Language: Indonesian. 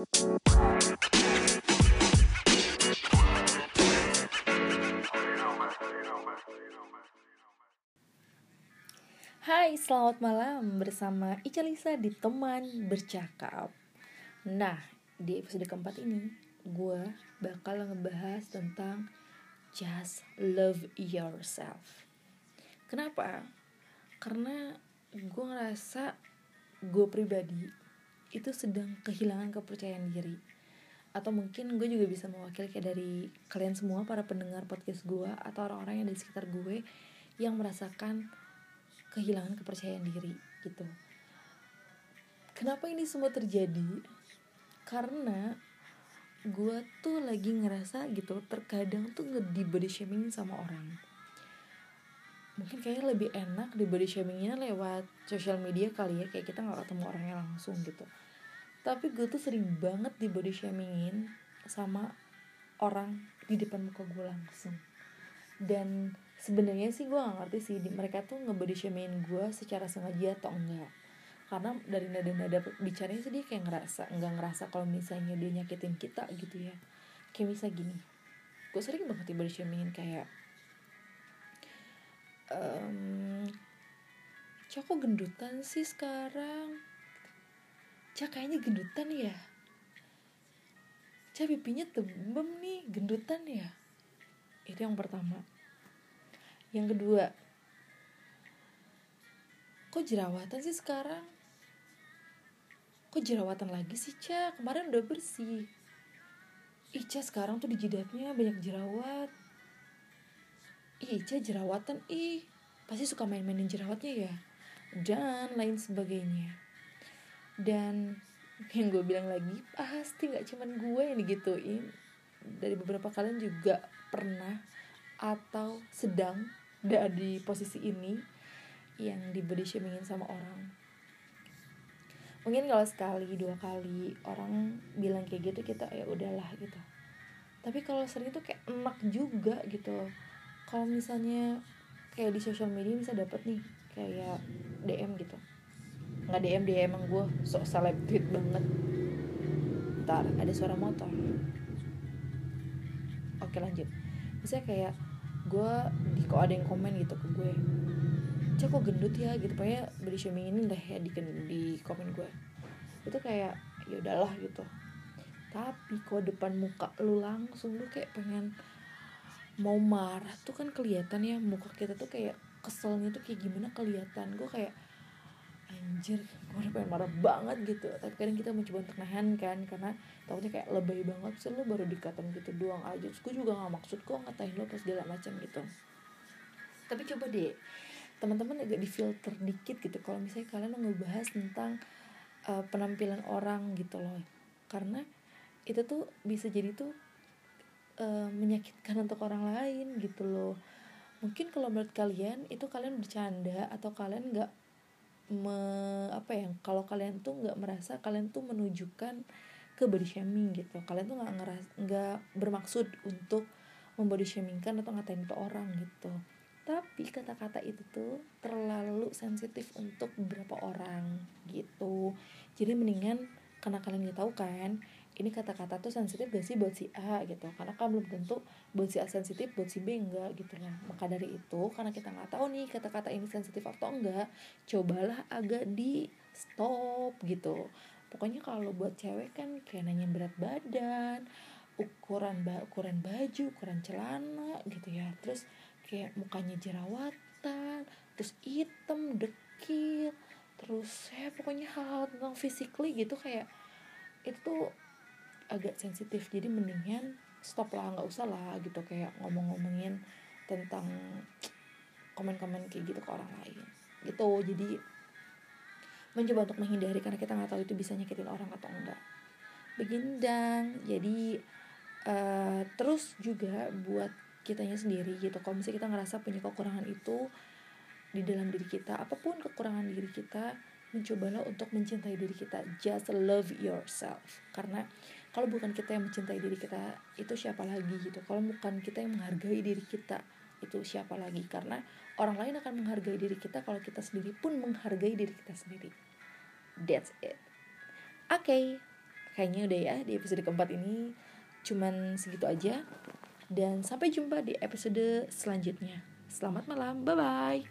Hai, selamat malam. Bersama Ica Lisa di Teman Bercakap. Nah, di episode keempat ini Gue bakal ngebahas tentang Just love yourself. Kenapa? Karena gue ngerasa gue pribadi itu sedang kehilangan kepercayaan diri. Atau mungkin gue juga bisa mewakili kayak dari kalian semua para pendengar podcast gue atau orang-orang yang di sekitar gue yang merasakan kehilangan kepercayaan diri gitu. Kenapa ini semua terjadi? Karena gue tuh lagi ngerasa gitu terkadang tuh di body shaming sama orang. Mungkin kayaknya lebih enak di body shamingnya lewat sosial media kali ya kayak kita nggak ketemu orangnya langsung gitu tapi gue tuh sering banget di body shamingin sama orang di depan muka gue langsung. Dan sebenarnya sih gue gak ngerti sih mereka tuh ngebody shamingin gue secara sengaja atau enggak. Karena dari nada-nada bicaranya sih dia kayak ngerasa nggak ngerasa kalau misalnya dia nyakitin kita gitu ya. Kayak misal gini gue sering banget di body shamingin kayak um, Cak kok gendutan sih sekarang Cak kayaknya gendutan ya. Cak pipinya tembem nih gendutan ya. Itu yang pertama. Yang kedua Kok jerawatan sih sekarang? Kok jerawatan lagi sih Cak Kemarin udah bersih. Ica sekarang tuh di jidatnya banyak jerawat. Ih Ica jerawatan. Ih Pasti suka main-mainin jerawatnya ya? Dan lain sebagainya Dan yang gue bilang lagi Pasti gak cuman gue yang digituin. Dari beberapa kalian juga pernah Atau sedang Ada di posisi ini Yang di body shamingin sama orang. Mungkin kalau sekali dua kali orang bilang kayak gitu kita ya udahlah gitu. Tapi kalau sering tuh kayak enak juga gitu kalau misalnya kayak di sosial media bisa dapet nih kayak DM gitu nggak DM dia emang gue sok seleb banget. Ntar ada suara motor. Oke lanjut. Misalnya kayak gue di kok ada yang komen gitu ke gue. Cek kok gendut ya? Gitu. Pokoknya body shaming ini udah ya di, di komen gue itu kayak ya udahlah gitu. Tapi kok depan muka lu langsung lu kayak pengen mau marah tuh kan kelihatan ya. Muka kita tuh kayak keselnya tuh kayak gimana kelihatan. Gue kayak anjir gue pengen marah banget gitu. Tapi kadang kita mencoba untuk nahan kan karena takutnya kayak lebay banget sih lo baru dikatain gitu doang aja. Terus gue juga gak maksud kok ngatain lo pas segala macam gitu. Tapi coba deh teman-teman agak difilter dikit gitu. Kalau misalnya kalian ngebahas tentang uh, penampilan orang gitu loh. Karena itu tuh bisa jadi tuh uh, menyakitkan untuk orang lain gitu loh. Mungkin kalau menurut kalian itu kalian bercanda atau kalian nggak me apa ya kalau kalian tuh nggak merasa kalian tuh menunjukkan ke body shaming gitu. Kalian tuh nggak ngeras nggak bermaksud untuk membody shamingkan atau ngatain itu orang gitu. Tapi kata-kata itu tuh terlalu sensitif untuk beberapa orang gitu. Jadi mendingan karena kalian nggak tahu kan ini kata-kata tuh sensitif gak sih buat si A gitu. Karena kan belum tentu buat si A sensitif buat si B enggak gitu lah maka dari itu karena kita nggak tahu nih kata-kata ini sensitif atau enggak cobalah agak di stop gitu. Pokoknya kalau buat cewek kan kayak nanya berat badan ukuran ba ukuran baju ukuran celana gitu ya. Terus kayak mukanya jerawatan terus hitam dekil terus ya pokoknya hal-hal tentang physically gitu kayak itu agak sensitif. Jadi mendingan stop lah nggak usah lah gitu kayak ngomong-ngomongin tentang komen-komen kayak gitu ke orang lain. Gitu. Jadi mencoba untuk menghindari karena kita nggak tahu itu bisa nyakitin orang atau enggak. Begindang jadi uh, terus juga buat kitanya sendiri gitu. Kalau misalnya kita ngerasa punya kekurangan itu di dalam diri kita apa pun kekurangan diri kita mencobalah untuk mencintai diri kita. Just love yourself. Karena kalau bukan kita yang mencintai diri kita itu siapa lagi gitu? Kalau bukan kita yang menghargai diri kita itu siapa lagi? Karena orang lain akan menghargai diri kita kalau kita sendiri pun menghargai diri kita sendiri. That's it. Oke okay. kayaknya udah ya di episode keempat ini. Cuman segitu aja. Dan sampai jumpa di episode selanjutnya. Selamat malam bye bye